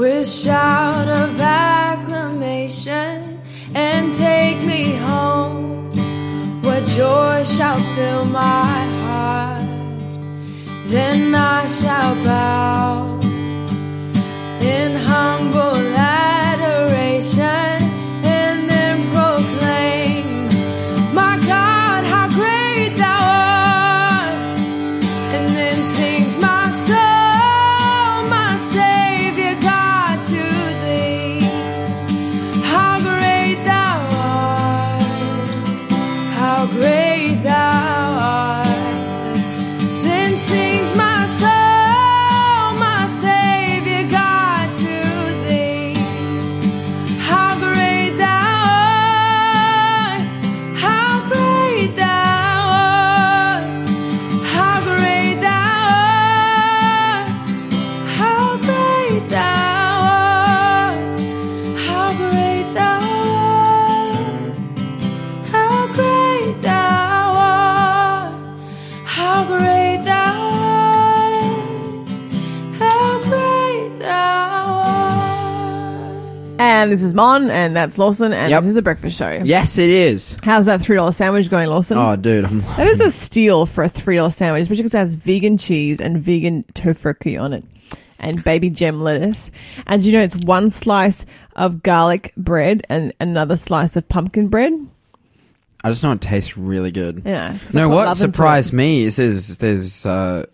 with shout of acclamation and take me home, what joy shall fill my heart? Then I shall bow And this is Mon, and that's Lawson, and Yep. this is a breakfast show. Yes, it is. How's that three dollar sandwich going, Lawson? Oh, dude, I'm. That is a steal for a three dollar sandwich, especially because it has vegan cheese and vegan tofu on it, and baby gem lettuce. And you know, it's one slice of garlic bread and another slice of pumpkin bread. I just know it tastes really good. Yeah. it's 'cause I No, put what into surprised me is there's there's uh,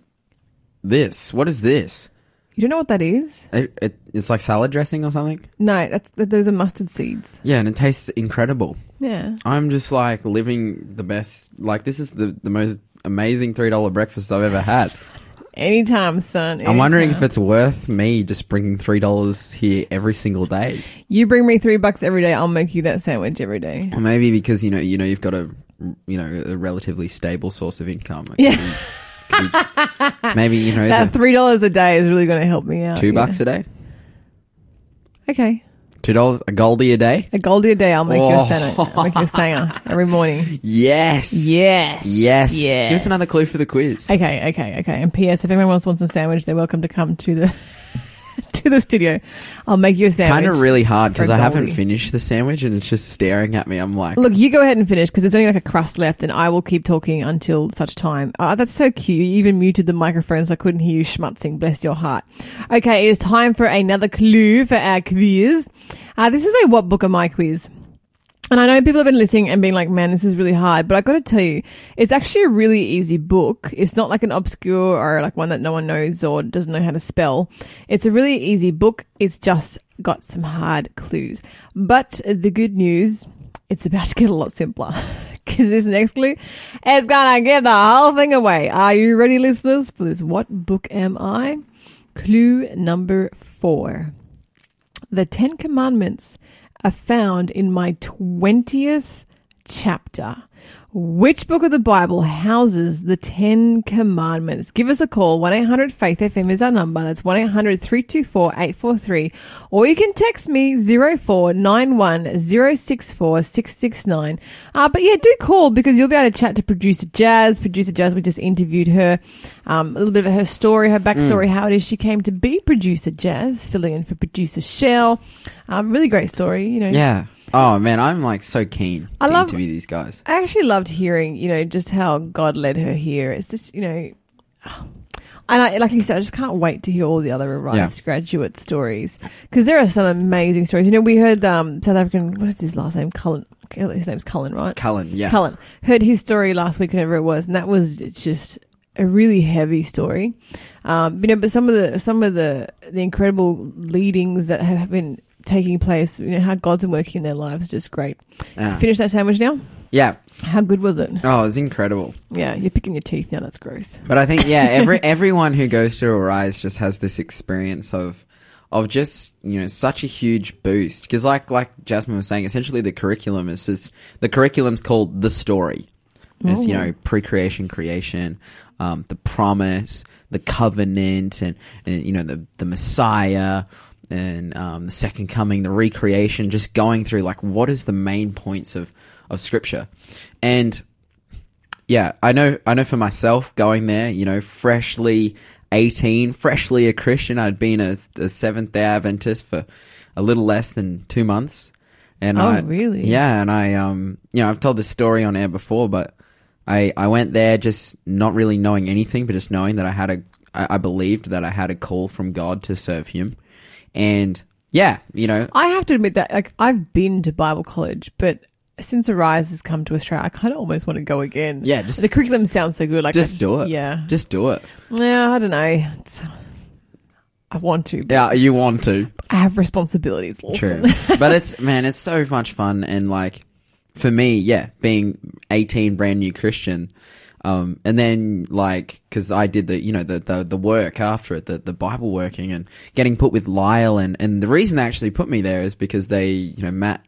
this. What is this? You don't know what that is? It, it, it's like salad dressing or something. No, that's that, those are mustard seeds. Yeah, and it tastes incredible. Yeah. I'm just like living the best. Like this is the the most amazing three dollar breakfast I've ever had. Anytime, son. I'm wondering if it's worth me just bringing three dollars here every single day. you bring me three bucks every day. I'll make you that sandwich every day. Or maybe because you know you know you've got a you know a relatively stable source of income. Yeah. could be- could be- maybe you know That the three dollars a day is really going to help me out. two yeah. bucks a day, Okay, two dollars a goldie a day. a goldie a day. I'll make you Oh. a sandwich. I'll make you a sanger every morning. Yes, Yes. yes, Yes. Give us another clue for the quiz. Okay, okay, okay. And P.S. If anyone else wants a sandwich, they're welcome to come to the to the studio. I'll make you a sandwich. It's kind of really hard because I haven't finished the sandwich and it's just staring at me. I'm like, Look, you go ahead and finish because there's only like a crust left, and I will keep talking until such time. Oh, that's so cute. You even muted the microphone so I couldn't hear you schmutzing. Bless your heart. Okay, it is time for another clue for our quiz. Uh, this is a What Book Am I quiz. And I know people have been listening and being like, man, this is really hard. But I got to tell you, it's actually a really easy book. It's not like an obscure or like one that no one knows or doesn't know how to spell. It's a really easy book. It's just got some hard clues. But the good news, it's about to get a lot simpler. Because this next clue is going to give the whole thing away. Are you ready, listeners, for this? What book am I? Clue number four. The Ten Commandments are found in my 20th chapter. Which book of the Bible houses the Ten Commandments? Give us a call. 1-800 Faith FM is our number. That's 1-800-324-843. Or you can text me 0491 064 669. Uh, but yeah, do call because you'll be able to chat to producer Jazz. Producer Jazz, we just interviewed her. Um, a little bit of her story, her backstory, how it is she came to be producer Jazz, filling in for producer Shell. Um, really great story, you know. Yeah. Oh man, I'm like so keen I to love- interview these guys. I actually loved hearing, you know, just how God led her here. It's just, you know, and I, like you said, I just can't wait to hear all the other Arise Yeah. graduate stories because there are some amazing stories. You know, we heard um, South African, what is his last name? Cullen. His name's Cullen, right? Cullen, yeah. Cullen. Heard his story last week, whenever it was, and that was just a really heavy story. Um, you know, but some of the some of the the incredible leadings that have been taking place, you know, how God's been working in their lives, is just great. Yeah. Finish that sandwich now. yeah. How good was it? Oh, it was incredible. Yeah, you're picking your teeth now. That's gross. But I think yeah, every everyone who goes to Arise just has this experience of of just you know such a huge boost because like like Jasmine was saying, essentially the curriculum is just the curriculum's called the story. It's you know pre-creation, creation, um, the promise, the covenant, and, and you know the the Messiah. And um, the second coming, the recreation, just going through like what is the main points of, of scripture, and yeah, I know. I know for myself, going there, you know, freshly eighteen, freshly a Christian. I'd been a, a Seventh Day Adventist for a little less than two months, and Oh, I, really? Yeah, and I, um, you know, I've told this story on air before, but I, I went there just not really knowing anything, but just knowing that I had a, I, I believed that I had a call from God to serve Him, and yeah, you know, I have to admit that, like, I've been to Bible college, but since Arise has come to Australia, I kind of almost want to go again. Yeah, just- the curriculum sounds so good. Like, I just do it. Yeah, just do it. yeah. I don't know. It's, I want to. But Yeah, you want to. I have responsibilities. Lawson. True. but it's man, it's so much fun and like for me, yeah, being 18 brand new Christian um and then like cuz I did the you know the, the the work after it, the the Bible working and getting put with Lyle and and the reason they actually put me there is because they, you know, Matt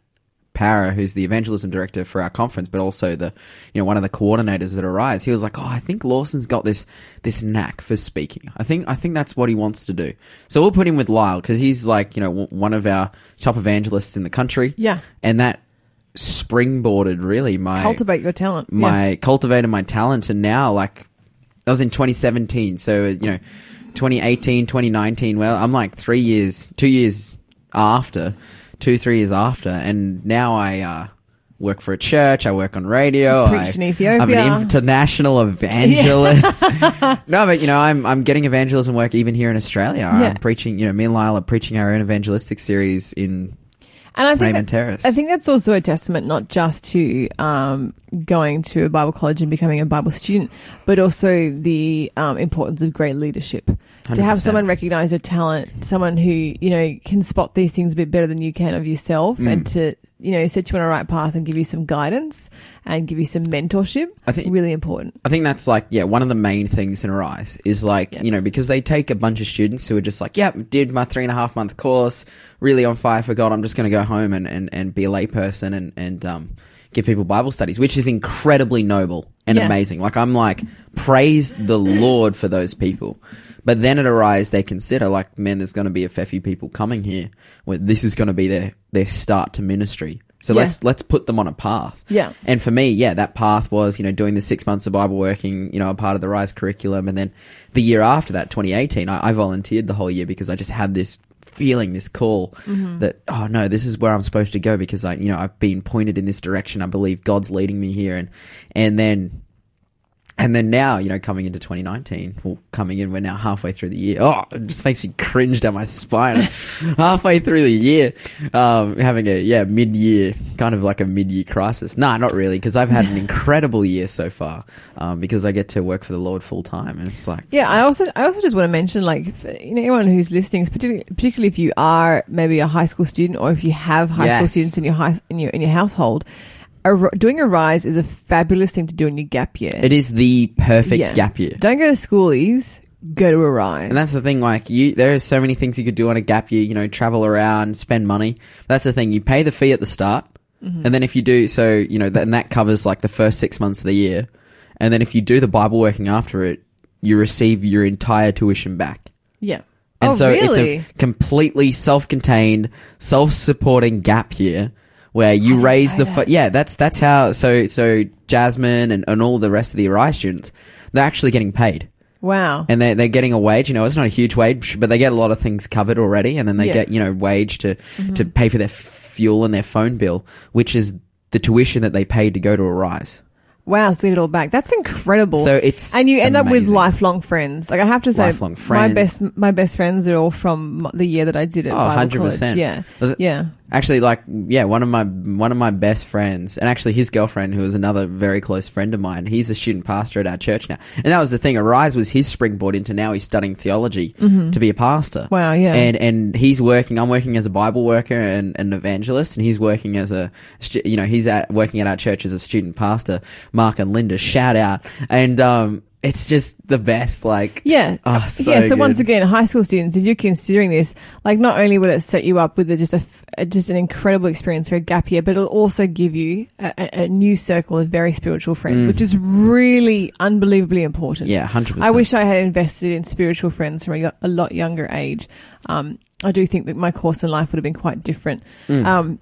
Para, who's the evangelism director for our conference, but also the, you know, one of the coordinators at Arise, he was like, "Oh, I think Lawson's got this this knack for speaking. I think I think that's what he wants to do." So we'll put him with Lyle because he's like, you know, w- one of our top evangelists in the country. Yeah. and that springboarded really my Cultivate your talent. my cultivated my talent, and now like that was in 2017, so you know, 2018, 2019. Well, I'm like three years, two years after, two three years after, and now I uh, work for a church. I work on radio. You preach I, in Ethiopia. I'm an international evangelist. no, but you know, I'm I'm getting evangelism work even here in Australia. Yeah. I'm preaching. You know, me and Lyle are preaching our own evangelistic series in And I think Raymond that- Terrace. I think that's also a testament not just to um, going to a Bible college and becoming a Bible student, but also the um, importance of great leadership. To have someone recognize your talent, someone who you know can spot these things a bit better than you can of yourself, Mm. and to you know set you on a right path and give you some guidance and give you some mentorship. I think- really important. I think that's like, yeah, one of the main things in Arise is like, Yeah. you know, because they take a bunch of students who are just like, yeah, did my three and a half month course, really on fire for God. I'm just going to go home and, and, and be a layperson and, and, um, give people Bible studies, which is incredibly noble and Yeah. amazing. Like, I'm like, praise the Lord for those people. But then it Arise, they consider like, man, there's going to be a fair few people coming here where this is going to be their, their start to ministry. So Yeah. let's, let's put them on a path. Yeah. And for me, yeah, that path was, you know, doing the six months of Bible working, you know, a part of the Arise curriculum. And then the year after that, 2018, I, I volunteered the whole year because I just had this feeling, this call mm-hmm. that, oh no, this is where I'm supposed to go because I, you know, I've been pointed in this direction. I believe God's leading me here. And, and then, and then now, you know, coming into 2019, well, coming in, we're now halfway through the year. Oh, it just makes me cringe down my spine. halfway through the year, um, having a, yeah, mid-year, kind of like a mid-year crisis. Nah, not really, because I've had an incredible year so far, um, because I get to work for the Lord full time. And it's like, Yeah, I also I also just want to mention like if, you know anyone who's listening, particularly particularly if you are maybe a high school student or if you have high school students in your high in your in your household, a, doing Arise is a fabulous thing to do in your gap year. it is the perfect Yeah. gap year. Don't go to schoolies, go to Arise. And that's the thing, like you, there are so many things you could do on a gap year. You know, travel around, spend money. That's the thing. You pay the fee at the start, Mm-hmm. And then if you do, so, you know, then that covers like the first six months of the year. And then if you do the Bible working after it, you receive your entire tuition back. Yeah. And oh, so really? it's a completely self-contained, self-supporting gap year where you raise the fu- yeah that's that's how so so Jasmine and, and all the rest of the Arise students they're actually getting paid wow. and they're, they're getting a wage you know it's not a huge wage but they get a lot of things covered already and then they Yeah. Mm-hmm. get you know wage to to pay for their fuel and their phone bill which is the tuition that they paid to go to Arise wow. So get it all back. That's incredible. so it's and you end up with lifelong friends. Like I have to say, Lifelong friends. my best my best friends are all from the year that I did it. Oh, Bible 100%. College. Yeah, yeah. Actually, like, yeah, one of my one of my best friends, and actually his girlfriend, who is another very close friend of mine, he's a student pastor at our church now, and that was the thing. Arise was his springboard into now he's studying theology to be a pastor. Mm-hmm. Wow, yeah. and and he's working. I'm working as a Bible worker and an evangelist, and he's working as a, stu- you know, he's at working at our church as a student pastor. Mark and Linda, shout out, and um, it's just the best. Like, Yeah. Oh, so yeah. So once again, high school students, if you're considering this, like not only will it set you up with a, just a just an incredible experience for a gap year, but it'll also give you a, a- a new circle of very spiritual friends, which is really unbelievably important. Mm. yeah, hundred percent. I wish I had invested in spiritual friends from a, a lot younger age. Um, I do think that my course in life would have been quite different. Mm. Um,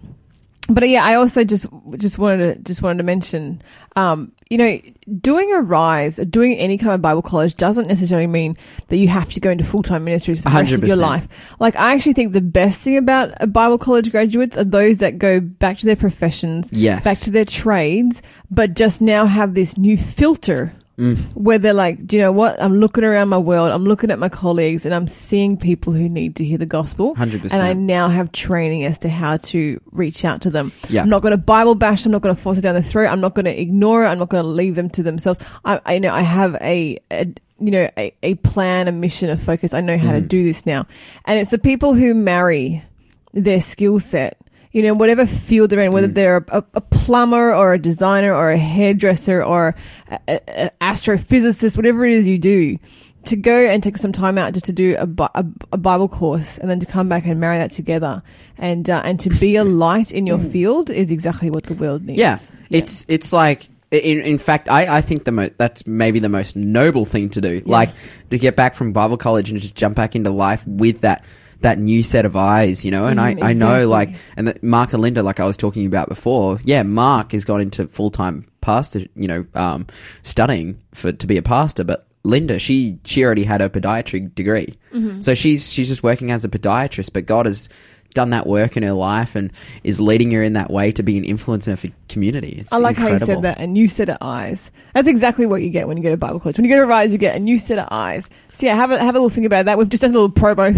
but yeah, I also just just wanted to just wanted to mention, um, you know, doing Arise, doing any kind of Bible college doesn't necessarily mean that you have to go into full time ministry for the rest of your life. Like, I actually think the best thing about a Bible college graduates are those that go back to their professions, Yes. back to their trades, but just now have this new filter Mm. where they're like, do you know what? I'm looking around my world, I'm looking at my colleagues, and I'm seeing people who need to hear the gospel. 100%. And I now have training as to how to reach out to them. Yeah. I'm not going to Bible bash them. I'm not going to force it down their throat. I'm not going to ignore it. I'm not going to leave them to themselves. I, I know I have a, a you know, a, a plan, a mission, a focus. I know how to do this now. And it's the people who marry their skill set. You know, whatever field they're in, whether they're a, a plumber or a designer or a hairdresser or a, a, a astrophysicist, whatever it is you do, to go and take some time out just to do a, a, a Bible course and then to come back and marry that together and uh, and to be a light in your field is exactly what the world needs. Yeah, it's it's like in in fact, I I think the mo- that's maybe the most noble thing to do. Like to get back from Bible college and just jump back into life with that that new set of eyes, you know. And Mhm, I I know exactly. like and that Mark and Linda, like I was talking about before. Yeah, Mark has gone into full time pastor, you know, um, studying for to be a pastor, but. Linda, she she already had her podiatry degree, Mm-hmm. so she's she's just working as a podiatrist. But God has done that work in her life and is leading her in that way to be an influence in her community. It's I like how you said that, a new set of eyes. That's exactly what you get when you go to Bible college. When you go to Arise, you get a new set of eyes. So yeah, have a have a little think about that. We've just done a little promo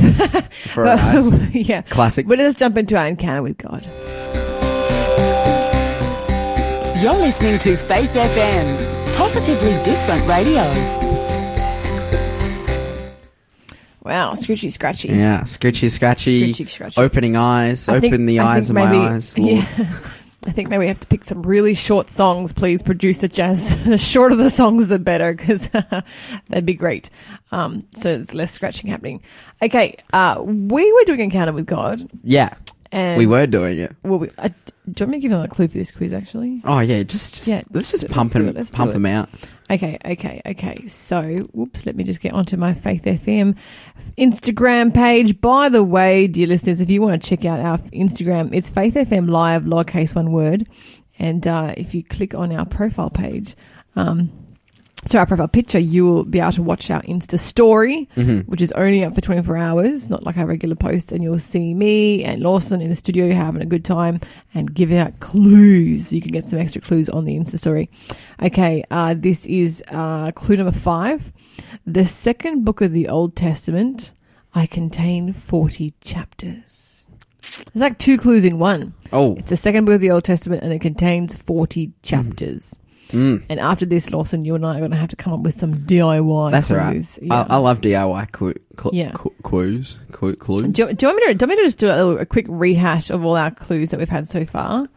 For our eyes. yeah, Classic. But let's jump into our encounter with God. You're listening to Faith FM, positively different radio. Wow, scratchy, scratchy. Yeah, scritchy, scratchy, Scritchy, scratchy. opening eyes, I think- open the I eyes of think my eyes. Lord. Yeah. I think maybe we have to pick some really short songs, please, producer Jazz. the shorter the songs, the better, because that'd be great. Um, so it's less scratching happening. Okay, uh, we were doing Encounter with God, Yeah, and we were doing it. Well, we, uh, do you want me to give them a clue for this quiz, actually? Oh yeah, just, just Yeah, let's just let's pump do him, let's pump it. him out. Okay, okay, okay. So, whoops, let me just get onto my Faith FM Instagram page. By the way, dear listeners, if you want to check out our Instagram, it's Faith FM Live, lowercase one word. And uh, if you click on our profile page, um, so our profile picture, you will be able to watch our Insta story, which is only up for 24 hours, not like our regular post. And you'll see me and Lawson in the studio having a good time and giving out clues. You can get some extra clues on the Insta story. Okay, uh, this is uh, clue number five. The second book of the Old Testament, I contain 40 chapters. It's like two clues in one. Oh, It's the second book of the Old Testament and it contains 40 chapters. mm, Mm. And after this, Lawson, you and I are going to have to come up with some DIY that's all right. clues. Yeah. I, I love DIY qu- cl- Yeah. qu- clues, qu- clues. do, you, do, you want me to, do you want me to just do a, little, a quick rehash of all our clues that we've had so far?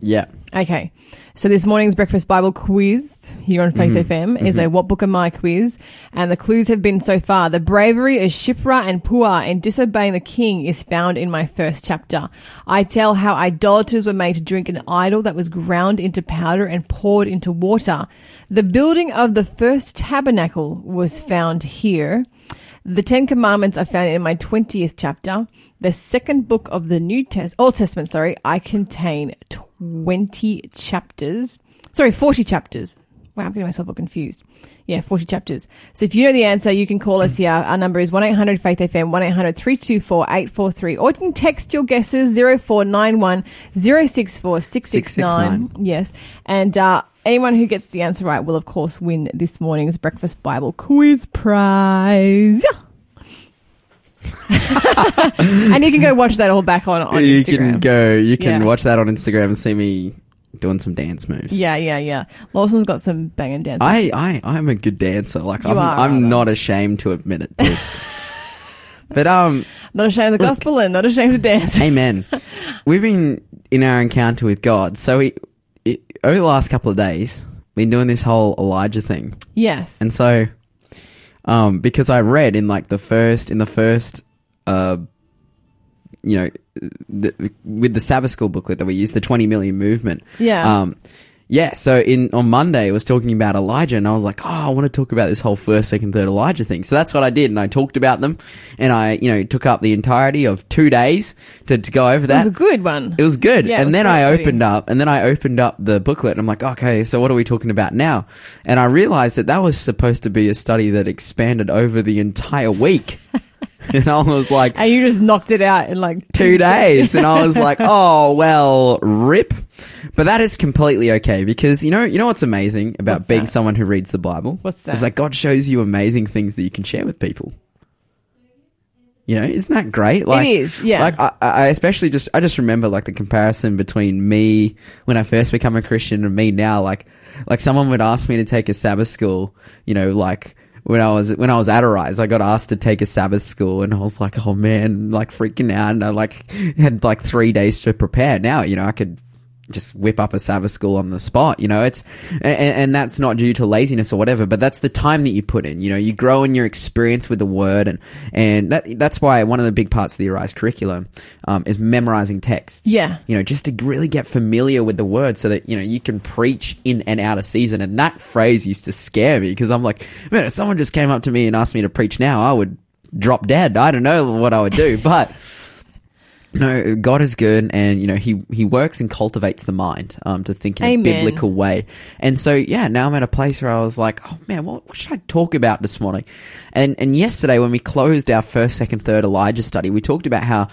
Yeah. Okay. So this morning's breakfast Bible quiz here on Faith mm-hmm. FM is mm-hmm. a What Book Am I quiz. And the clues have been so far. The bravery of Shiphrah and Puah in disobeying the king is found in my first chapter. I tell how idolaters were made to drink an idol that was ground into powder and poured into water. The building of the first tabernacle was found here. The Ten Commandments are found in my 20th chapter. The second book of the New Test, Old Testament, sorry, I contain 20 chapters. Sorry, 40 chapters. Wow, I'm getting myself all confused. Yeah, 40 chapters. So if you know the answer, you can call us here. Our number is 1-800 Faith FM, 1-800-324-843, or you can text your guesses 0491 064 669. Yes. And, uh, anyone who gets the answer right will, of course, win this morning's Breakfast Bible Quiz Prize. and you can go watch that all back on, on you Instagram. can go. You can Yeah. watch that on Instagram and see me doing some dance moves. Yeah, yeah, yeah. Lawson's got some banging dance. I, I, I'm a good dancer. Like I'm, are, I'm not ashamed to admit it too. but um, not ashamed of the gospel and not ashamed to dance. amen. We've been in our encounter with God. So we, it, over the last couple of days, been doing this whole Elijah thing, Yes. and so, um, because I read in like the first, in the first, uh, you know, the, with the Sabbath School booklet that we use, the 20 million movement. Yeah. Um, yeah, so in on Monday it was talking about Elijah, and I was like, oh, I want to talk about this whole first, second, third Elijah thing. So that's what I did, and I talked about them, and I, you know, took up the entirety of two days to, to go over That It was a good one. It was good. Yeah, and was then I opened up, and then I opened up the booklet, and I'm like, okay, so what are we talking about now? And I realized that that was supposed to be a study that expanded over the entire week. and I was like, and you just knocked it out in like two days. And I was like, oh, well, rip. But that is completely okay because, you know, you know what's amazing about What's being that? someone who reads the Bible? What's that? Is that God shows you amazing things that you can share with people. You know, isn't that great? Like, is, yeah. Like, I, I especially just, I just remember like the comparison between me when I first become a Christian and me now. Like, like someone would ask me to take a Sabbath school, you know, like when I was, when I was at Arise, I got asked to take a Sabbath school and I was like, oh man, like freaking out. And I like had like three days to prepare. Now, you know, I could just whip up a Sabbath school on the spot. You know, it's and, and that's not due to laziness or whatever, but that's the time that you put in. You know, you grow in your experience with the word, and and that that's why one of the big parts of the Arise curriculum um, is memorizing texts. Yeah. you know, just to really get familiar with the word, so that you know you can preach in and out of season. And that phrase used to scare me because I'm like, man, if someone just came up to me and asked me to preach now, I would drop dead. I don't know what I would do, but. No, God is good, and you know he he works and cultivates the mind um, to think in Amen. a biblical way. And so, yeah, now I'm at a place where I was like, oh man, what, what should I talk about this morning? And and yesterday when we closed our first, second, third Elijah study, we talked about how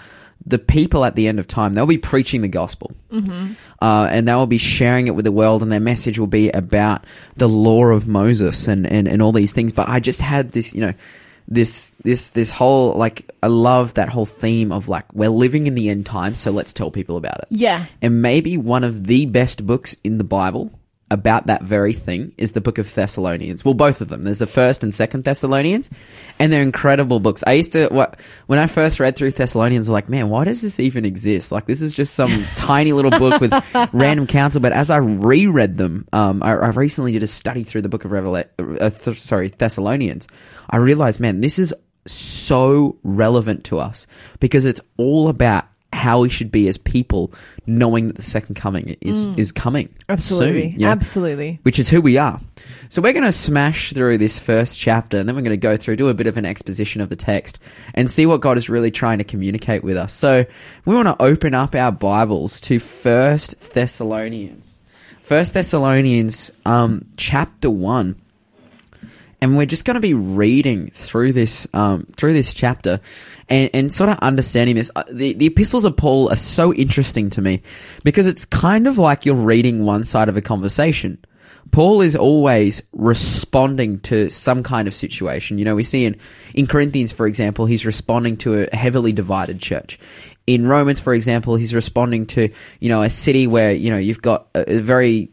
the people at the end of time they'll be preaching the gospel, mm-hmm. uh, and they will be sharing it with the world, and their message will be about the law of Moses and and and all these things. But I just had this, you know this this this whole like I love that whole theme of like we're living in the end time, so let's tell people about it. Yeah. And maybe one of the best books in the Bible about that very thing is the book of Thessalonians. Well, both of them. There's the first and second Thessalonians, and they're incredible books. I used to what when I first read through Thessalonians, I was like, man, why does this even exist? Like, this is just some tiny little book with random counsel. But as I reread them, um, I, I recently did a study through the book of Revela- uh, th- sorry Thessalonians. I realized, man, this is so relevant to us because it's all about how we should be as people, knowing that the second coming is is coming Mm. Absolutely. soon, know? Absolutely. which is who we are. So we're going to smash through this first chapter, and then we're going to go through, do a bit of an exposition of the text, and see what God is really trying to communicate with us. So we want to open up our Bibles to First Thessalonians, First Thessalonians, um, chapter one and we're just going to be reading through this um, through this chapter and, and sort of understanding this. Uh, The, the epistles of Paul are so interesting to me because it's kind of like you're reading one side of a conversation. Paul is always responding to some kind of situation. You know, we see in, in Corinthians, for example, he's responding to a heavily divided church. In Romans, for example, he's responding to, you know, a city where, you know, you've got a, a very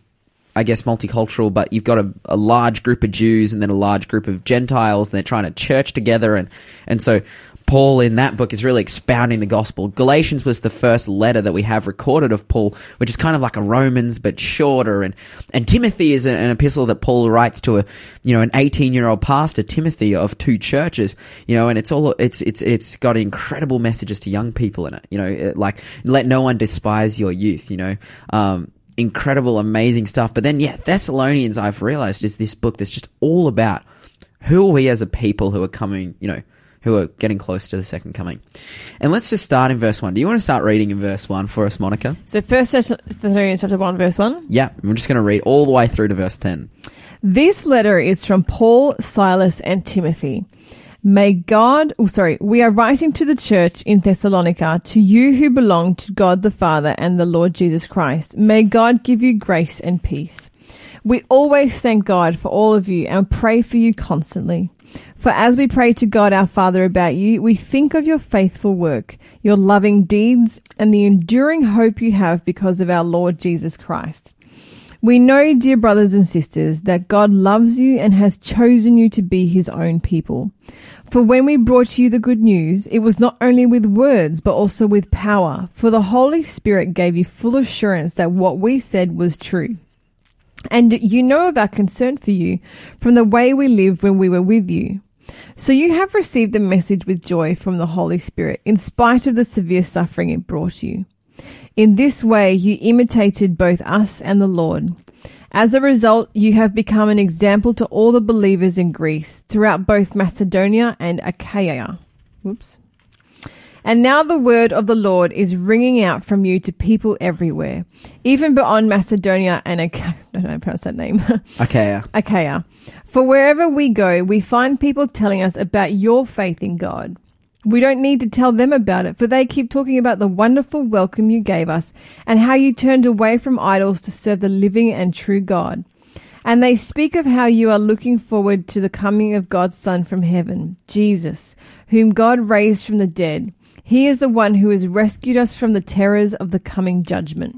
I guess, multicultural, but you've got a, a large group of Jews and then a large group of Gentiles, and they're trying to church together, and and so Paul in that book is really expounding the gospel. Galatians was the first letter that we have recorded of Paul, which is kind of like a Romans but shorter. And and Timothy is an epistle that Paul writes to a you know an eighteen year old pastor Timothy of two churches. You know, and it's all it's it's it's got incredible messages to young people in it. You know, like let no one despise your youth. You know. Um, incredible, amazing stuff. But then, yeah, Thessalonians, I've realized, is this book that's just all about who are we as a people who are coming, you know, who are getting close to the second coming. And let's just start in verse 1. Do you want to start reading in verse 1 for us, Monica? So, First Thessalonians chapter 1, verse 1. Yeah, I'm just going to read all the way through to verse 10. This letter is from Paul, Silas, and Timothy. May God, oh sorry, we are writing to the church in Thessalonica, to you who belong to God the Father and the Lord Jesus Christ. May God give you grace and peace. We always thank God for all of you and pray for you constantly. For as we pray to God our Father about you, we think of your faithful work, your loving deeds, and the enduring hope you have because of our Lord Jesus Christ. We know, dear brothers and sisters, that God loves you and has chosen you to be his own people. For when we brought you the good news, it was not only with words, but also with power, for the Holy Spirit gave you full assurance that what we said was true. And you know of our concern for you from the way we lived when we were with you. So you have received the message with joy from the Holy Spirit, in spite of the severe suffering it brought you. In this way, you imitated both us and the Lord. As a result, you have become an example to all the believers in Greece, throughout both Macedonia and Achaia. Whoops. And now the word of the Lord is ringing out from you to people everywhere, even beyond Macedonia and Achaia. I don't know how to pronounce that name. Okay. Achaia. For wherever we go, we find people telling us about your faith in God. We don't need to tell them about it, for they keep talking about the wonderful welcome you gave us and how you turned away from idols to serve the living and true God. And they speak of how you are looking forward to the coming of God's Son from heaven, Jesus, whom God raised from the dead. He is the one who has rescued us from the terrors of the coming judgment.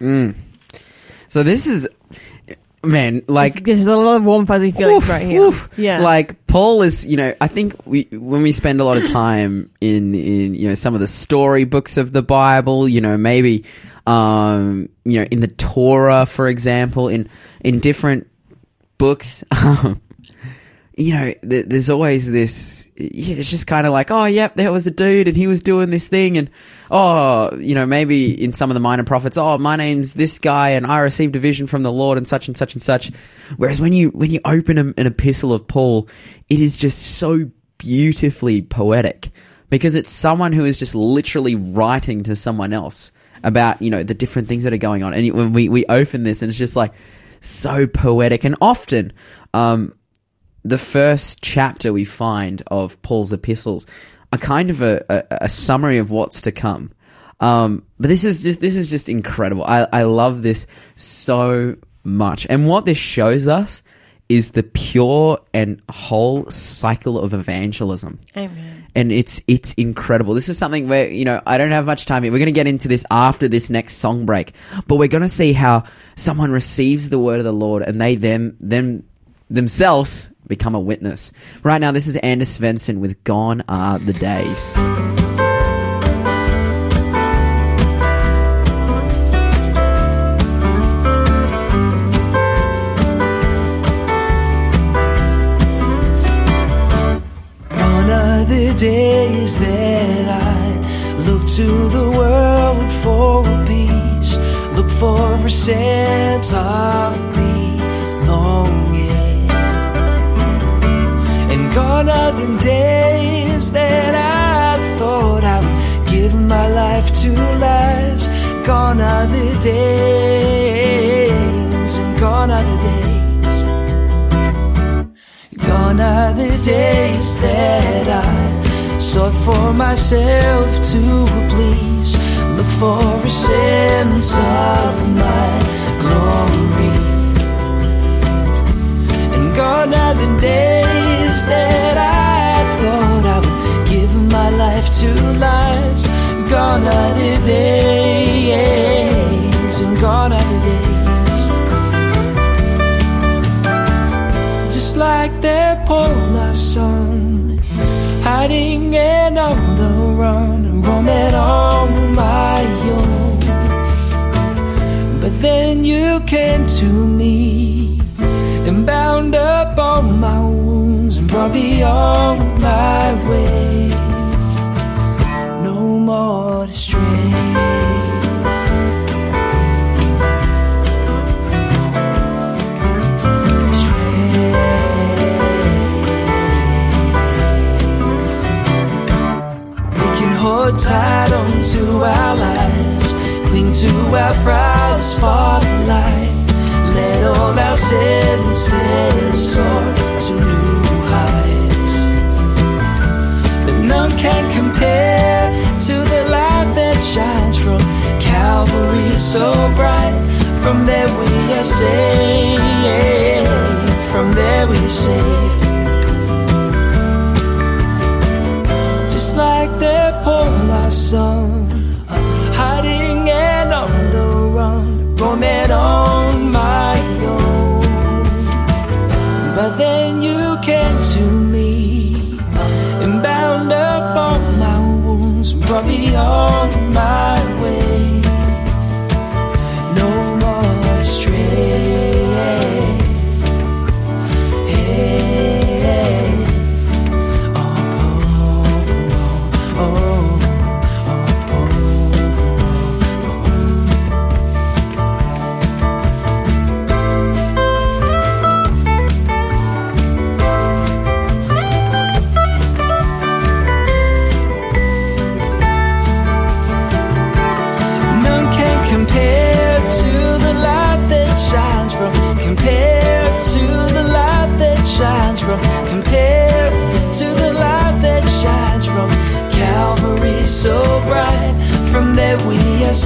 Mm. So this is, man, like. There's a lot of warm, fuzzy feelings Oof, right here. oof. Yeah. Like Paul is, you know, I think we when we spend a lot of time in in you know some of the story books of the Bible, you know, maybe um you know in the Torah, for example, in in different books, um, you know, th- there's always this. Yeah, it's just kind of like, oh, yep, there was a dude and he was doing this thing, and oh, you know, maybe in some of the minor prophets, oh, my name's this guy, and I received a vision from the Lord, and such and such and such. Whereas when you when you open a, an epistle of Paul, it is just so beautifully poetic because it's someone who is just literally writing to someone else about you know the different things that are going on, and when we we open this, and it's just like so poetic, and often. um the first chapter we find of Paul's epistles are kind of a, a, a summary of what's to come. Um, but this is just this is just incredible. I, I love this so much. And what this shows us is the pure and whole cycle of evangelism. Amen. And it's it's incredible. This is something where, you know, I don't have much time here. We're gonna get into this after this next song break. But we're gonna see how someone receives the word of the Lord and they them them themselves become a witness. Right now, this is Anders Svensson with Gone Are the Days. Gone are the days that I look to the world for peace, look for a sense of belonging. Gone are the days that I thought I would give my life to lies. Gone are the days, and gone are the days. Gone are the days that I sought for myself to please. Look for a sense of my glory. And gone are the days lies that I thought I would give my life to lies. Gone are the days, and gone are the days. Just like that polar sun, hiding and on the run, roaming on my own. But then you came to me and bound up on my me on my way. No more to stray. We can hold tight onto our lives, cling to our proud spotlight. Let all our senses soar so bright. From there we are saved. From there we are saved. just like that poor lost son, hiding and on the run, roaming on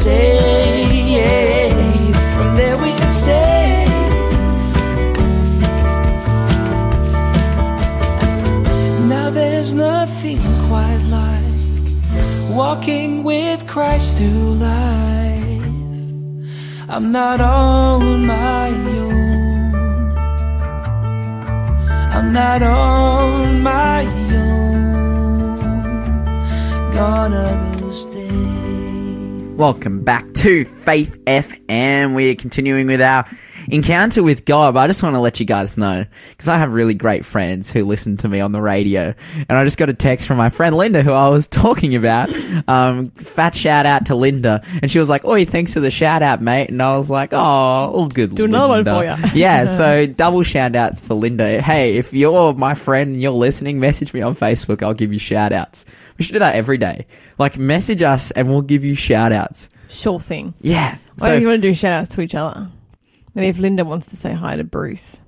saved. From there we are saved. Now there's nothing quite like walking with Christ through life. I'm not on my own. I'm not on my own. Gone are those days. Welcome back to Faith FM. We're continuing with our encounter with God. But I just want to let you guys know because I have really great friends who listen to me on the radio, and I just got a text from my friend Linda, who I was talking about. Um, fat shout out to Linda, and she was like, "Oi, thanks for the shout out, mate." And I was like, "Oh, all good." Do another one Linda." for ya. yeah, so double shout outs for Linda. Hey, if you're my friend and you're listening, message me on Facebook. I'll give you shout outs. We should do that every day. Like, message us and we'll give you shout outs. Sure thing. Yeah. Why So, do you want to do shout outs to each other? Maybe if Linda wants to say hi to Bruce.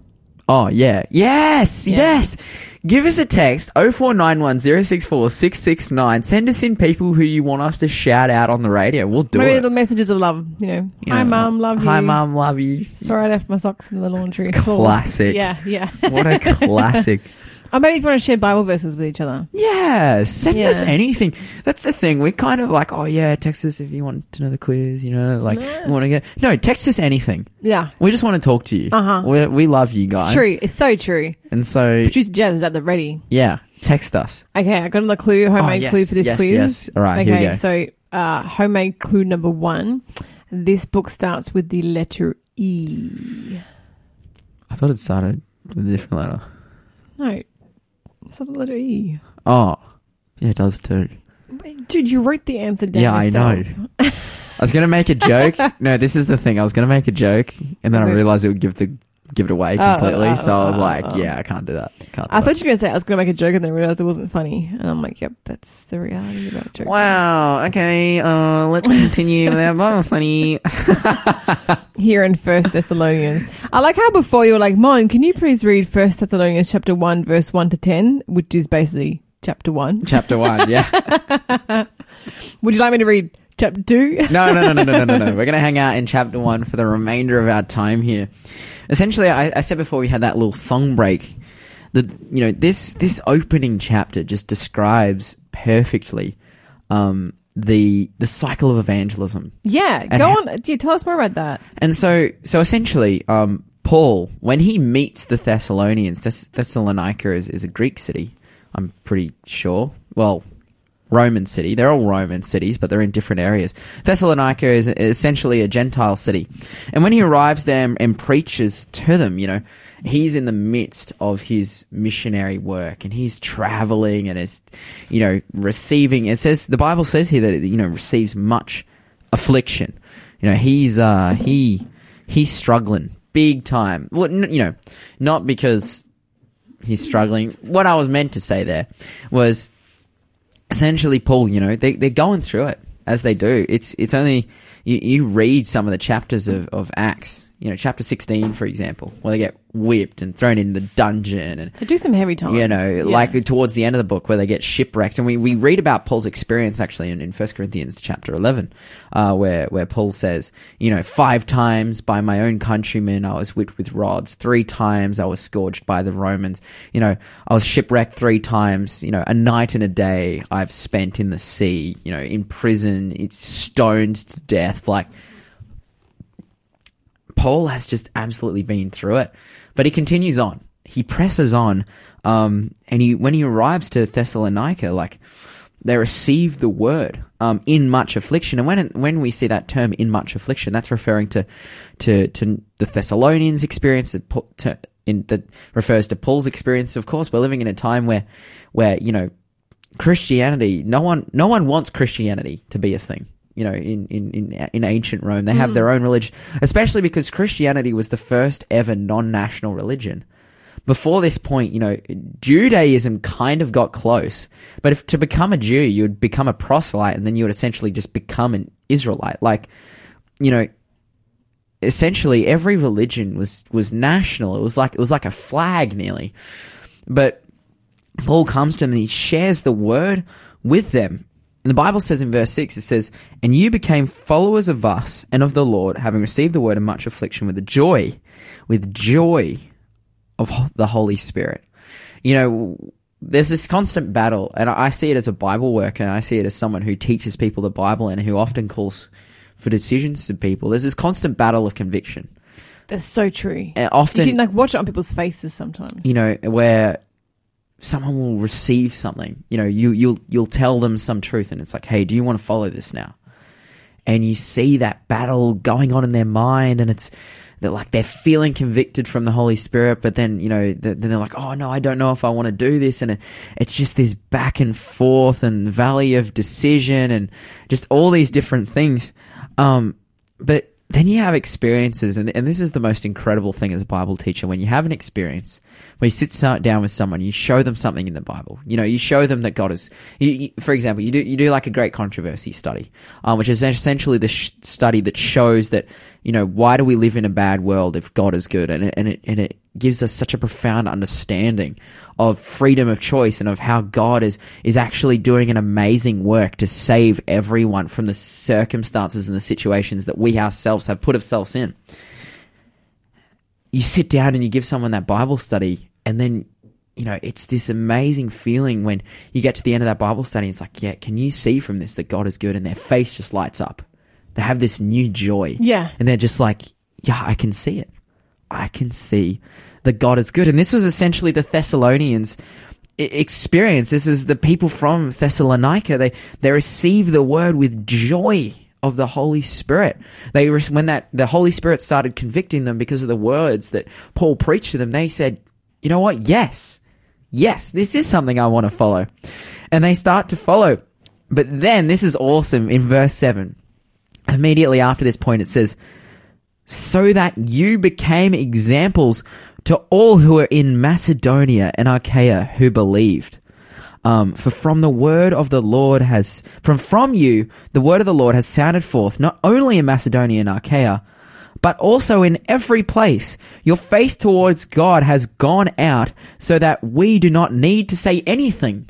oh, yeah. Yes, Yeah. yes. Give us a text 0491 064 669. Send us in people who you want us to shout out on the radio. We'll do Maybe it. Maybe the messages of love, you know. You hi, know, mum, love you. Hi, mum, love you. Sorry, I left my socks in the laundry. Classic. Yeah, yeah. What a classic. Or maybe you want to share Bible verses with each other. Yeah, send Yeah. us anything. That's the thing. We're kind of like, oh yeah, text us if you want to know the quiz. You know, like No. want to get no, text us anything. Yeah. We just want to talk to you. Uh-huh. We we love you guys. It's true. It's so true. And so Producer Jazz is at the ready. yeah, text us. Okay, I got another clue, homemade Oh, yes, clue for this yes, quiz. yes. All right, here okay, we go. so uh, homemade clue number one. This book starts with the letter E. I thought it started with a different letter. No, it with letter E. Oh, yeah, it does too. Dude, you wrote the answer down. Yeah, I know. I was gonna make a joke. no, this is the thing. I was gonna make a joke, and then I realized it would give the give it away Oh, completely. oh, so I was oh, like, oh. yeah, I can't do that. Can't. Do I that. thought you were going to say I was going to make a joke and then realized it wasn't funny. And I'm like, yep, that's the reality about joke." Wow. Okay. Uh, let's continue with our Bible study. Here in First Thessalonians. I like how before you were like, Mon, can you please read First Thessalonians chapter 1, verse 1 to 10, which is basically chapter 1. Chapter one. Yeah. Would you like me to read chapter 2? No, no, no, no, no, no, no, no. We're gonna hang out in chapter one for the remainder of our time here. Essentially, I, I said before we had that little song break. The you know this this opening chapter just describes perfectly um, the the cycle of evangelism. Yeah, And go how- on. you tell us more about that. And so, so essentially, um, Paul, when he meets the Thessalonians, Thess- Thessalonica is, is a Greek city, I'm pretty sure. Well, Roman city. They're all Roman cities, but they're in different areas. Thessalonica is essentially a Gentile city. And when he arrives there and preaches to them, you know, he's in the midst of his missionary work and he's traveling and is, you know, receiving, it says, the Bible says here that, you know, receives much affliction. You know, he's, uh, he, he's struggling big time. Well, you know, not because he's struggling. What I was meant to say there was essentially, Paul, you know, they, they're going through it as they do. It's, it's only, you, you read some of the chapters of, of Acts, you know, chapter 16, for example, where they get whipped and thrown in the dungeon and, They do some heavy times. you know, Yeah. like towards the end of the book where they get shipwrecked. And we, we read about Paul's experience actually in, in 1 Corinthians chapter 11, uh, where, where Paul says, you know, five times by my own countrymen I was whipped with rods. Three times I was scourged by the Romans. You know, I was shipwrecked three times. You know, a night and a day I've spent in the sea, you know, in prison. It's stoned to death. Like, Paul has just absolutely been through it. But he continues on. He presses on. Um, and he, when he arrives to Thessalonica, like, they receive the word, um, in much affliction. And when, when we see that term in much affliction, that's referring to, to, to the Thessalonians experience, to, in, that refers to Paul's experience. Of course, we're living in a time where, where, you know, Christianity, no one, no one wants Christianity to be a thing. You know, in, in, in, in ancient Rome, they have mm. their own religion, especially because Christianity was the first ever non-national religion. Before this point, you know, Judaism kind of got close, but if to become a Jew, you would become a proselyte, and then you would essentially just become an Israelite. Like, you know, essentially every religion was was national. It was like it was like a flag nearly. But Paul comes to them and he shares the word with them. And the Bible says in verse 6, it says, And you became followers of us and of the Lord, having received the word in much affliction with the joy, with joy of the Holy Spirit. You know, there's this constant battle, and I see it as a Bible worker, I see it as someone who teaches people the Bible and who often calls for decisions to people. There's this constant battle of conviction. That's so true. And You often, can like watch it on people's faces sometimes. you know, where someone will receive something. You know, you you'll you'll tell them some truth, and it's like, hey, do you want to follow this now? And you see that battle going on in their mind, and it's they're like they're feeling convicted from the Holy Spirit, but then you know th- then they're like, oh no, I don't know if I want to do this, and it, it's just this back and forth and valley of decision, and just all these different things. Um, but then you have experiences, and, and this is the most incredible thing as a Bible teacher when you have an experience where you sit down with someone, you show them something in the Bible. You know, you show them that God is. You, you, for example, you do you do like a great controversy study, um, which is essentially the sh- study that shows that you know why do we live in a bad world if God is good, and it, and it and it gives us such a profound understanding of freedom of choice and of how God is is actually doing an amazing work to save everyone from the circumstances and the situations that we ourselves have put ourselves in. You sit down and you give someone that Bible study, and then you know it's this amazing feeling when you get to the end of that Bible study. It's like, yeah, can you see from this that God is good, and their face just lights up. They have this new joy. Yeah. And they're just like, yeah, I can see it. I can see that God is good. And this was essentially the Thessalonians experience. This is the people from Thessalonica. They, they receive the word with joy of the Holy Spirit. They, when that, the Holy Spirit started convicting them because of the words that Paul preached to them, they said, you know what? Yes. Yes, this is something I want to follow. And they start to follow. But then, this is awesome in verse 7 immediately after this point, it says, so that you became examples to all who are in Macedonia and Achaia who believed. Um, for from the word of the Lord has, from from you, the word of the Lord has sounded forth, not only in Macedonia and Achaia, but also in every place. Your faith towards God has gone out so that we do not need to say anything.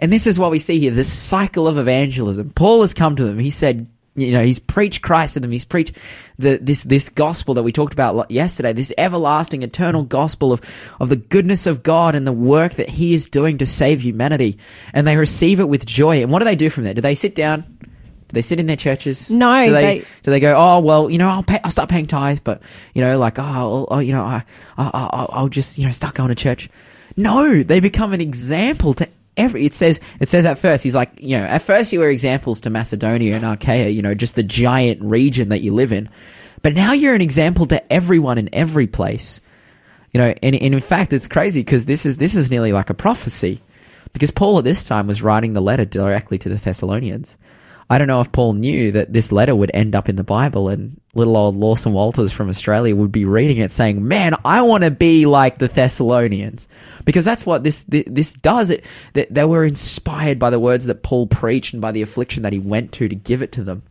And this is what we see here this cycle of evangelism. Paul has come to them. He said, you know, he's preached Christ to them. He's preached the, this, this gospel that we talked about yesterday, this everlasting, eternal gospel of, of the goodness of God and the work that he is doing to save humanity. And they receive it with joy. And what do they do from there? Do they sit down Do they sit in their churches? No, Do they, they- do they go? Oh well, you know, I'll pay, I'll start paying tithe, but you know, like oh, I'll, oh you know, I, I, I, I'll just you know start going to church. No, they become an example to every. It says it says at first he's like you know at first you were examples to Macedonia and Achaia, you know, just the giant region that you live in, but now you're an example to everyone in every place. You know, and, and in fact, it's crazy because this is this is nearly like a prophecy, because Paul at this time was writing the letter directly to the Thessalonians. I don't know if Paul knew that this letter would end up in the Bible, and little old Lawson Walters from Australia would be reading it, saying, "Man, I want to be like the Thessalonians," because that's what this this, does. It that they were inspired by the words that Paul preached and by the affliction that he went to to give it to them,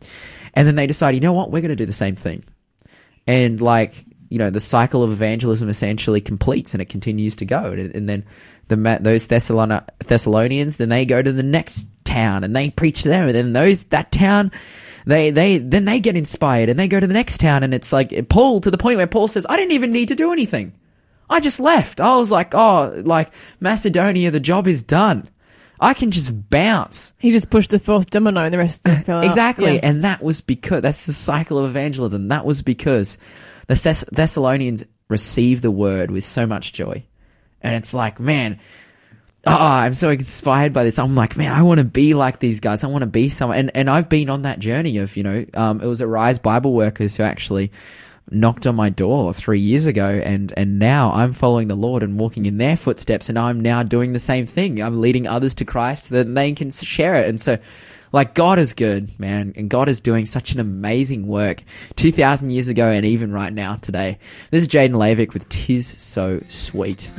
and then they decide, you know what, we're going to do the same thing. And like you know the cycle of evangelism essentially completes and it continues to go. And, and then the those Thessalonians then they go to the next town and they preach to them and then those that town they they then they get inspired and they go to the next town and it's like Paul to the point where Paul says I didn't even need to do anything I just left I was like oh like Macedonia the job is done I can just bounce He just pushed the first domino and the rest of them fell. Exactly. Yeah. And that was because that's the cycle of evangelism. That was because the Thess- Thessalonians received the word with so much joy. And it's like, man, oh, I'm so inspired by this. I'm like, man, I want to be like these guys. I want to be someone. And, and I've been on that journey of, you know, um, it was Arise Bible Workers who actually knocked on my door three years ago and and now I'm following the Lord and walking in their footsteps and I'm now doing the same thing. I'm leading others to Christ so that they can share it. And so like God is good, man, and God is doing such an amazing work 2000 years ago and even right now today. This is Jaden Lavick with Tis So Sweet.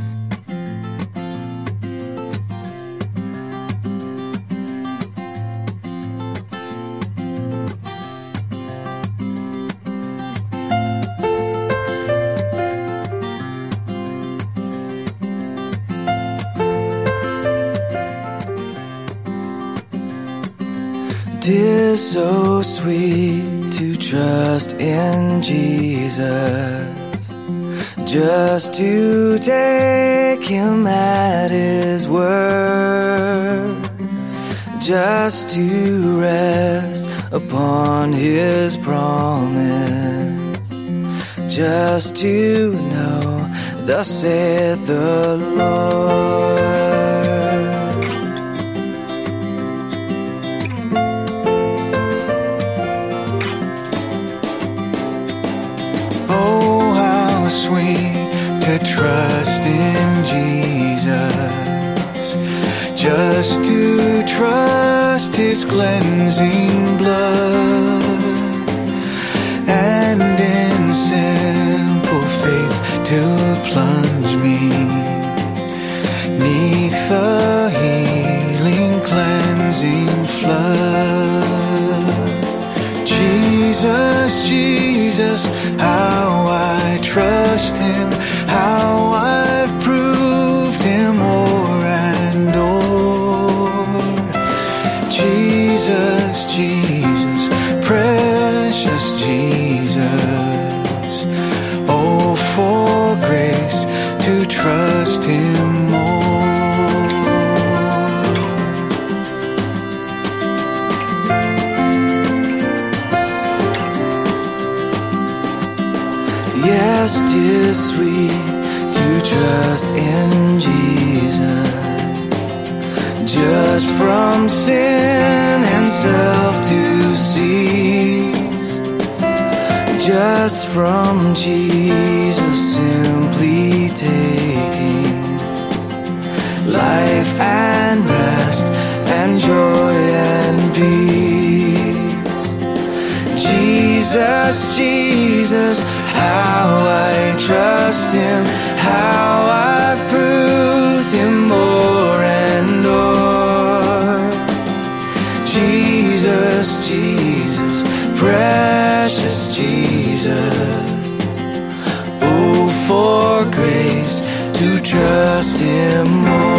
Tis so sweet to trust in Jesus, just to take him at his word, just to rest upon his promise, just to know, thus saith the Lord. To trust in Jesus, just to trust His cleansing blood, from Jesus simply taking life and rest and joy and peace. Jesus, Jesus, how I trust Him, how I've proved Him more and more. Jesus, Jesus, precious Jesus. Oh, for grace to trust Him more.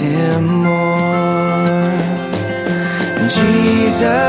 dim more. Jesus.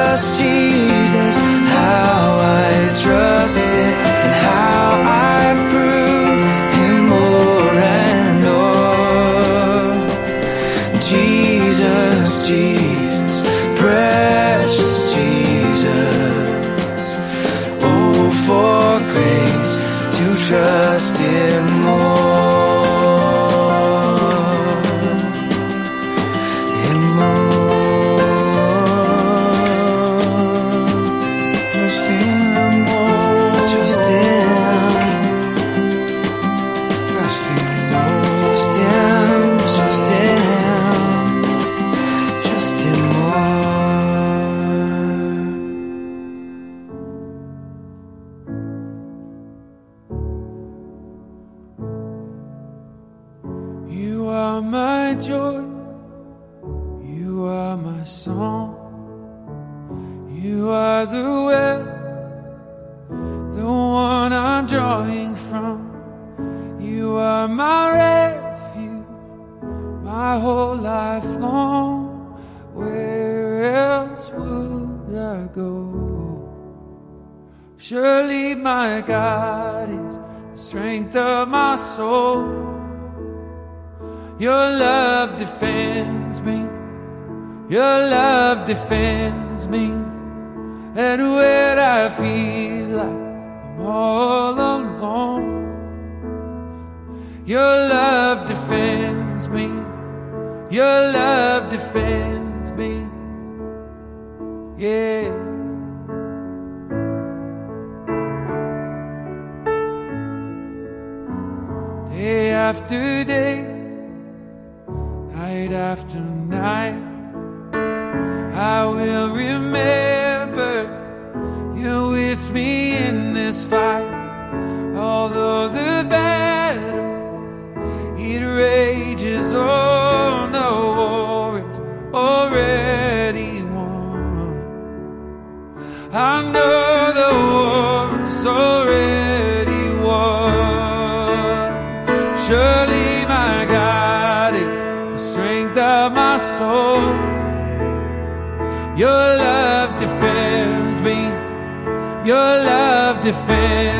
defesa.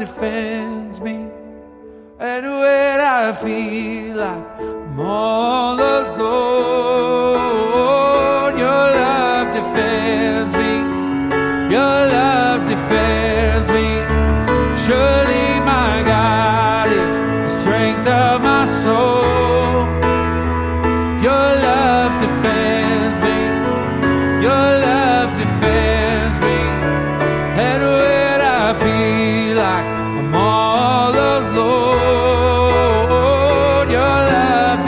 defends me. And when I feel like I'm all alone.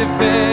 defend.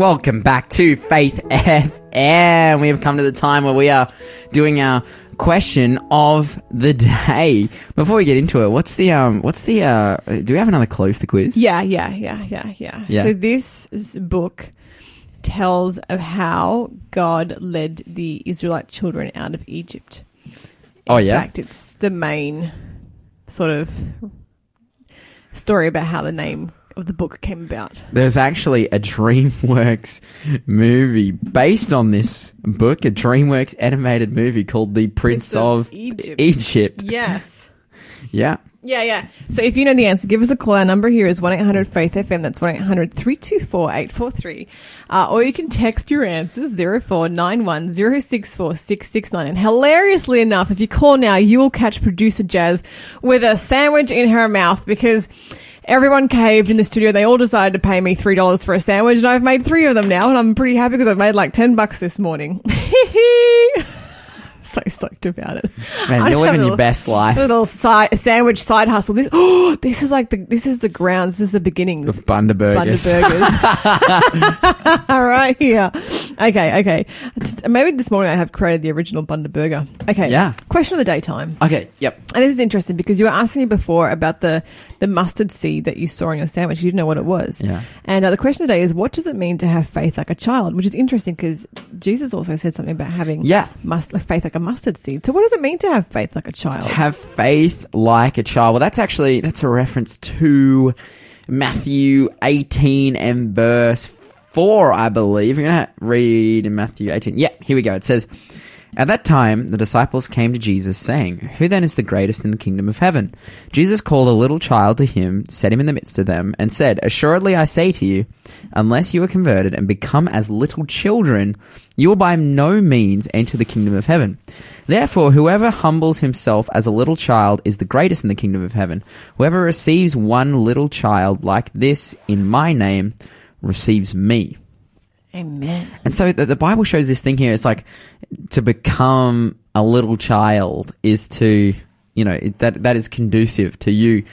Welcome back to Faith FM. We have come to the time where we are doing our question of the day. Before we get into it, what's the um what's the uh do we have another clue for the quiz? Yeah, yeah, yeah, yeah, yeah. Yeah. So this book tells of how God led the Israelite children out of Egypt. Oh, In yeah? fact, it's the main sort of story about how the name of the book came about. There's actually a DreamWorks movie based on this book, a DreamWorks animated movie called The Prince, Prince of of, Egypt. Egypt. Yes. Yeah. Yeah, yeah. So if you know the answer, give us a call. Our number here is 1 800 Faith FM. That's 1 800 324 843. Uh, Or you can text your answers 0491 064 669. And hilariously enough, if you call now, you will catch producer Jazz with a sandwich in her mouth because everyone caved in the studio. They all decided to pay me $3 for a sandwich, and I've made three of them now, and I'm pretty happy because I've made like 10 bucks this morning. so stoked about it. Man, you're living your best life. little side sandwich side hustle. This oh, this is like the this is the grounds. This is the beginnings. Of Bundaburgers. Bundaburgers. right here. Okay, okay. Maybe this morning I have created the original Bundaburger. Okay. Yeah. Question of the daytime. Okay, yep. And this is interesting because you were asking me before about the, the mustard seed that you saw in your sandwich. You didn't know what it was. Yeah. And uh, the question today is, what does it mean to have faith like a child? Which is interesting because Jesus also said something about having Yeah. must, faith like a mustard seed. So what does it mean to have faith like a child? To have faith like a child. Well, that's actually that's a reference to Matthew 18 and verse 4, I believe. You're going to read in Matthew 18. Yeah, here we go. It says, At that time, the disciples came to Jesus, saying, Who then is the greatest in the kingdom of heaven? Jesus called a little child to him, set him in the midst of them, and said, Assuredly I say to you, unless you are converted and become as little children, you will by no means enter the kingdom of heaven. Therefore, whoever humbles himself as a little child is the greatest in the kingdom of heaven. Whoever receives one little child like this in my name receives me. Amen. And so the, the Bible shows this thing here. It's like to become a little child is to, you know, that that is conducive to you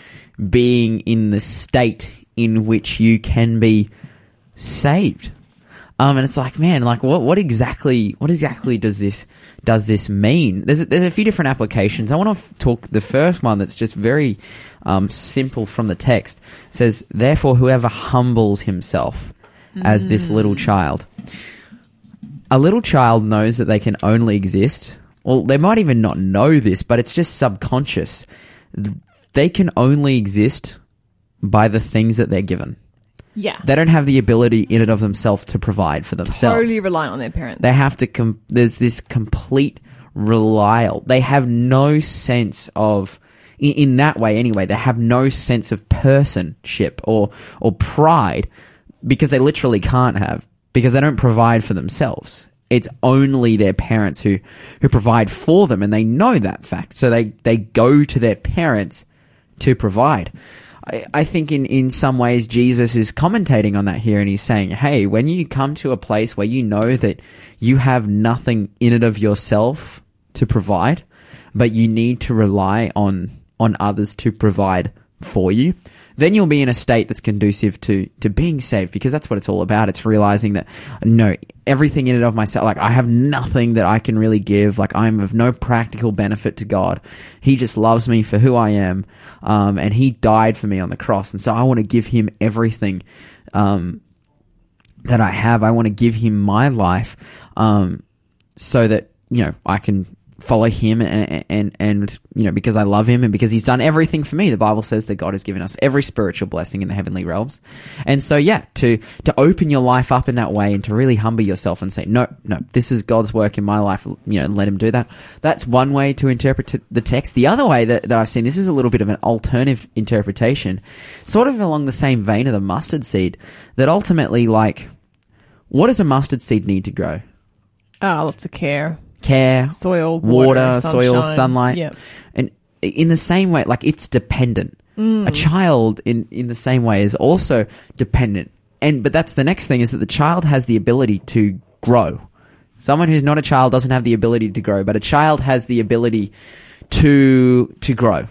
being in the state in which you can be saved. Um, and it's like, man, like what what exactly what exactly does this does this mean? There's a, there's a few different applications. I want to f- talk the first one that's just very um, simple from the text. It says, therefore, whoever humbles himself as this little mm. child. A little child knows that they can only exist. Well, they might even not know this, but it's just subconscious. They can only exist by the things that they're given. Yeah. They don't have the ability in and of themselves to provide for themselves. totally reliant on their parents. They have to. Com- there's this complete relial. They have no sense of, in, in that way anyway. They have no sense of personship or or pride because they literally can't have because they don't provide for themselves. It's only their parents who who provide for them, and they know that fact. So they they go to their parents to provide. I, I think in, in some ways Jesus is commentating on that here and he's saying, hey, when you come to a place where you know that you have nothing in it of yourself to provide, but you need to rely on on others to provide for you, then you'll be in a state that's conducive to to being saved because that's what it's all about. It's realizing that no, everything in and of myself, like I have nothing that I can really give. Like I'm of no practical benefit to God. He just loves me for who I am, um, and He died for me on the cross, and so I want to give Him everything. Um, that I have, I want to give him my life, um, so that you know I can follow him and, and and you know because I love him and because he's done everything for me. The Bible says that God has given us every spiritual blessing in the heavenly realms, and so yeah, to to open your life up in that way and to really humble yourself and say, no, no, this is God's work in my life. You know, let Him do that. That's one way to interpret the text. The other way that, that I've seen this is a little bit of an alternative interpretation, sort of along the same vein of the mustard seed. That ultimately, like, what does a mustard seed need to grow? Oh, lots of care. Care, Soil, water, water, soil, sunlight. Yep. And in the same way, like it's dependent. Mm. A child in, in the same way is also dependent. And but that's the next thing is that the child has the ability to grow. Someone who's not a child doesn't have the ability to grow, but a child has the ability to to grow.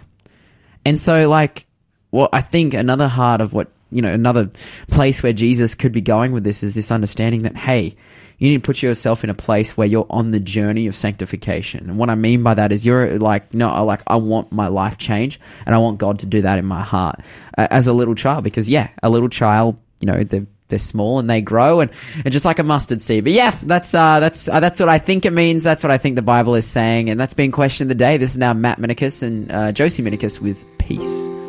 And so like well I think another heart of what you know, another place where Jesus could be going with this is this understanding that, hey, you need to put yourself in a place where you're on the journey of sanctification. And what I mean by that is you're like, no, like, I want my life change and I want God to do that in my heart uh, as a little child because yeah, a little child, you know, they're, they're small and they grow and, and just like a mustard seed. But yeah, that's, uh, that's, uh, that's what I think it means. That's what I think the Bible is saying. And that's being questioned today. This is now Matt Minicus and, uh, Josie Minicus with peace.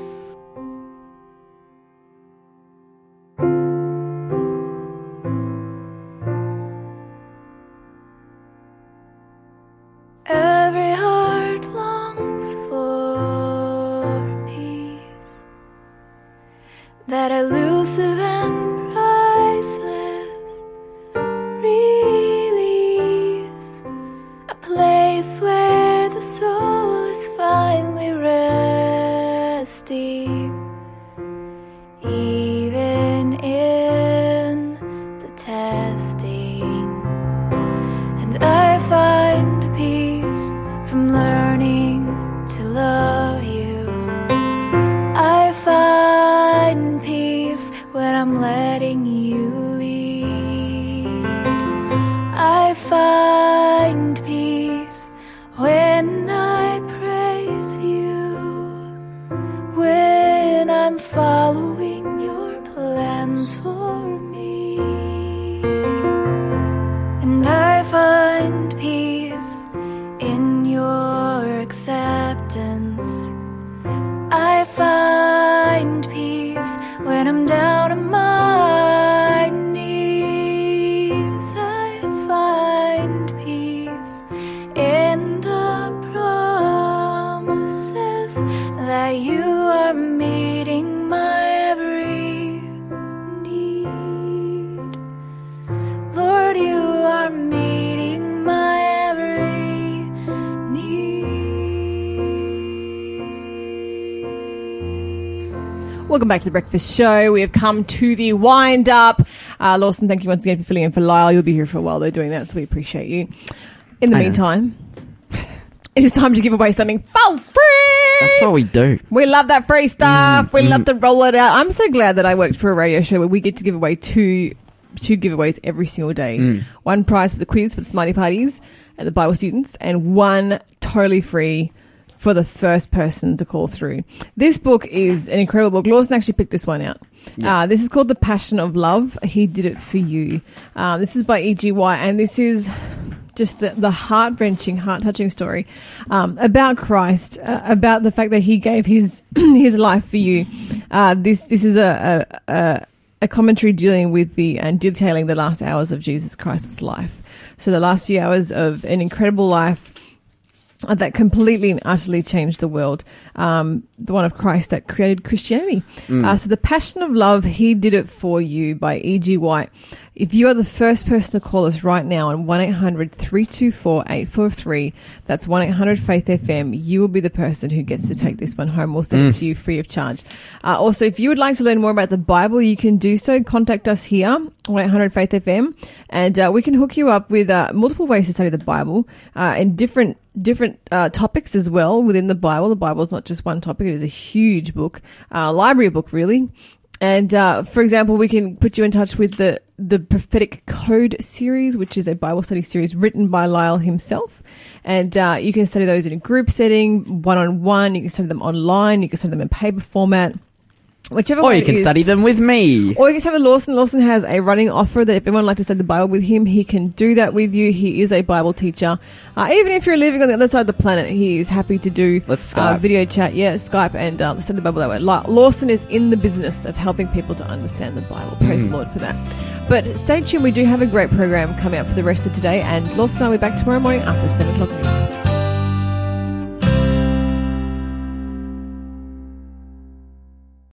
Welcome back to the Breakfast Show. We have come to the wind up. Uh, Lawson, thank you once again for filling in for Lyle. You'll be here for a while. They're doing that, so we appreciate you. In the I meantime, it is time to give away something for free. That's what we do. We love that free stuff. Mm, we love to roll it out. I'm so glad that I worked for a radio show where we get to give away two two giveaways every single day. Mm. One prize for the quiz for the Smarty Parties and the Bible students, and one totally free for the first person to call through. This book is an incredible book. Lawson actually picked this one out. Uh, this is called The Passion of Love. He did it for you. Uh, this is by E.G. White, and this is just the, the heart wrenching, heart touching story um, about Christ, uh, about the fact that He gave His His life for you. Uh, this this is a, a, a commentary dealing with the and detailing the last hours of Jesus Christ's life. So the last few hours of an incredible life that completely and utterly changed the world. Um, the one of Christ that created Christianity. Uh, so the passion of love, he did it for you by E.G. White. If you are the first person to call us right now on 1-800-324-843, that's 1-800-FAITH-FM, you will be the person who gets to take this one home. We'll send it to you free of charge. Uh, also, if you would like to learn more about the Bible, you can do so. Contact us here, 1-800-FAITH-FM, and uh, we can hook you up with uh, multiple ways to study the Bible uh, and different different uh, topics as well within the Bible. The Bible is not just one topic; it is a huge book, uh, library book, really. And uh, for example, we can put you in touch with the the prophetic code series, which is a Bible study series written by Lyle himself. And uh, you can study those in a group setting, one on one. You can study them online. You can study them in paper format. Whichever Or you can is. study them with me. Or you can study with Lawson. Lawson has a running offer that if anyone would like to study the Bible with him, he can do that with you. He is a Bible teacher. Uh, even if you're living on the other side of the planet, he is happy to do Let's uh, video chat. Yeah, Skype and uh, study the Bible that way. La- Lawson is in the business of helping people to understand the Bible. Praise Mm. the Lord for that. But stay tuned. We do have a great program coming up for the rest of today. And Lawson and I will be back tomorrow morning after 7 o'clock.